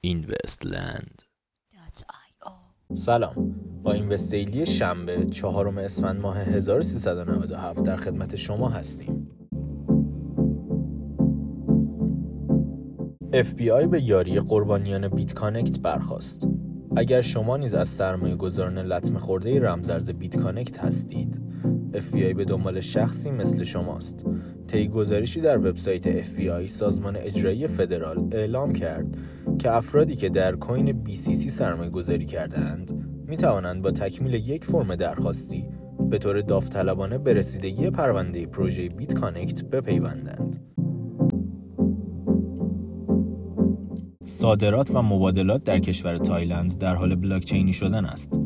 Investland. سلام. با InvestDaily شنبه چهارم اسفند ماه 1397 در خدمت شما هستیم. FBI به یاری قربانیان BitConnect برخاست اگر شما نیز از سرمایه گذاران لطمه خورده رمزرز BitConnect هستید FBI به دنبال شخصی مثل شماست طی گزارشی در وبسایت FBI سازمان اجرایی فدرال اعلام کرد که افرادی که در coin BCC سرمایه گذاری کردند می توانند با تکمیل یک فرم درخواستی به طور داوطلبانه به رسیدگی پرونده پروژه BitConnect بپیوندند. صادرات و مبادلات در کشور تایلند در حال بلاکچینی شدن است.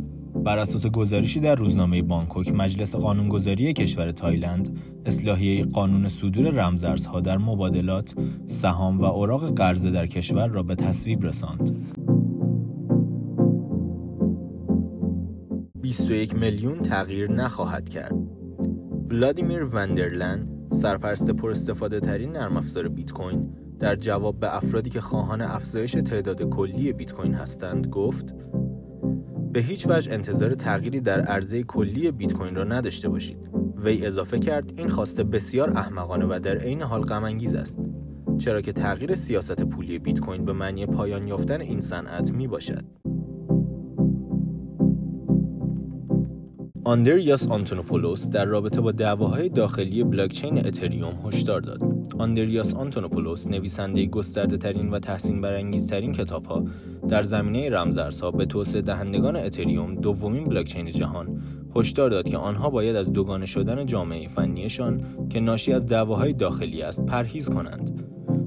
بر اساس گزارشی در روزنامه بانکوک مجلس قانونگذاری کشور تایلند اصلاحیه قانون صدور رمزارزها در مبادلات سهام و اوراق قرضه در کشور را به تصویب رساند 21 میلیون تغییر نخواهد کرد ولادیمیر وندرلن سرپرست پر استفاده ترین نرم افزار بیت کوین در جواب به افرادی که خواهان افزایش تعداد کلی بیت کوین هستند گفت به هیچ وجه انتظار تغییری در عرضه کلی بیت کوین را نداشته باشید. وی اضافه کرد این خواسته بسیار احمقانه و در عین حال غم است. چرا که تغییر سیاست پولی بیت کوین به معنی پایان یافتن این صنعت می باشد. آندریاس آنتونوپولوس در رابطه با دعواهای داخلی بلاکچین اتریوم هشدار داد. آندریاس آنتونوپولوس نویسنده گسترده ترین و تحسین برانگیزترین کتاب ها در زمینه رمزارزها به توسعه دهندگان اتریوم دومین بلاکچین جهان هشدار داد که آنها باید از دوگانه شدن جامعه فنیشان که ناشی از دعواهای داخلی است پرهیز کنند.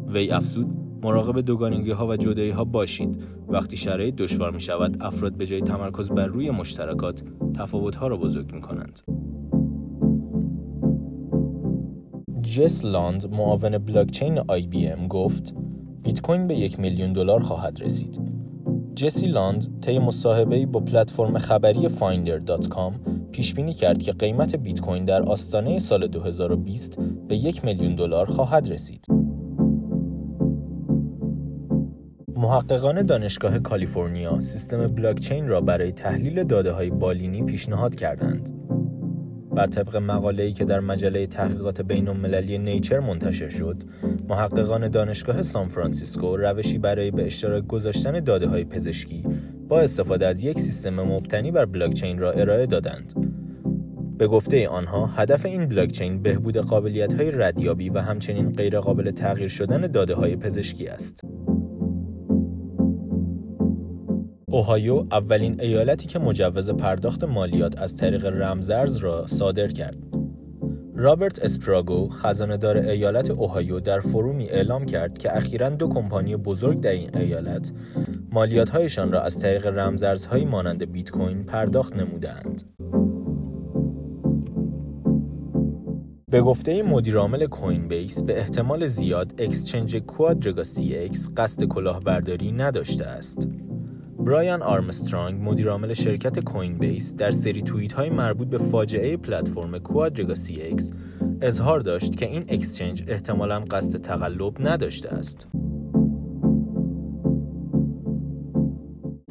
وی افزود مراقب دوگانگی ها و جدایی ها باشید وقتی شرایط دشوار می شود افراد به جای تمرکز بر روی مشترکات تفاوت ها را بزرگ می کنند جس لاند معاون بلاکچین آی بی ام گفت بیت کوین به یک میلیون دلار خواهد رسید جسی لاند طی مصاحبه‌ای با پلتفرم خبری فایندر.com پیش بینی کرد که قیمت بیت کوین در آستانه سال 2020 به یک میلیون دلار خواهد رسید. محققان دانشگاه کالیفرنیا سیستم بلاکچین را برای تحلیل داده های بالینی پیشنهاد کردند. بر طبق مقاله‌ای که در مجله تحقیقات بین المللی نیچر منتشر شد، محققان دانشگاه سان فرانسیسکو روشی برای به اشتراک گذاشتن داده های پزشکی با استفاده از یک سیستم مبتنی بر بلاکچین را ارائه دادند. به گفته آنها هدف این بلاکچین بهبود قابلیت های ردیابی و همچنین غیرقابل تغییر شدن داده های پزشکی است. اوهایو اولین ایالتی که مجوز پرداخت مالیات از طریق رمزرز را صادر کرد. رابرت اسپراگو خزانهدار ایالت اوهایو در forum ی اعلام کرد که اخیرا دو کمپانی بزرگ در این ایالت مالیاتهایشان را از طریق رمزارزهایی مانند بیت کوین پرداخت نمودند. به گفته مدیرعامل Coinbase به احتمال زیاد exchange QuadrigaCX قصد کلاهبرداری نداشته است. برایان آرمسترانگ مدیرعامل شرکت Coinbase در سری توییت های مربوط به فاجعه پلتفرم QuadrigaCX اظهار داشت که این اکسچنج احتمالاً قصد تقلب نداشته است.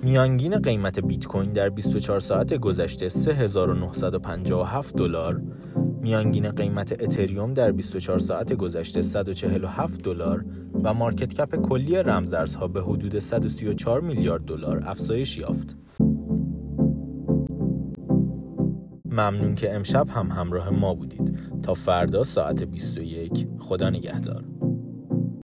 میانگین قیمت بیت کوین در 24 ساعت گذشته 3957 دلار میانگین قیمت اتریوم در 24 ساعت گذشته 147 دلار و مارکت کپ کلی رمزارزها به حدود 134 میلیارد دلار افزایش یافت. ممنون که امشب هم همراه ما بودید تا فردا ساعت 21 خدا نگهدار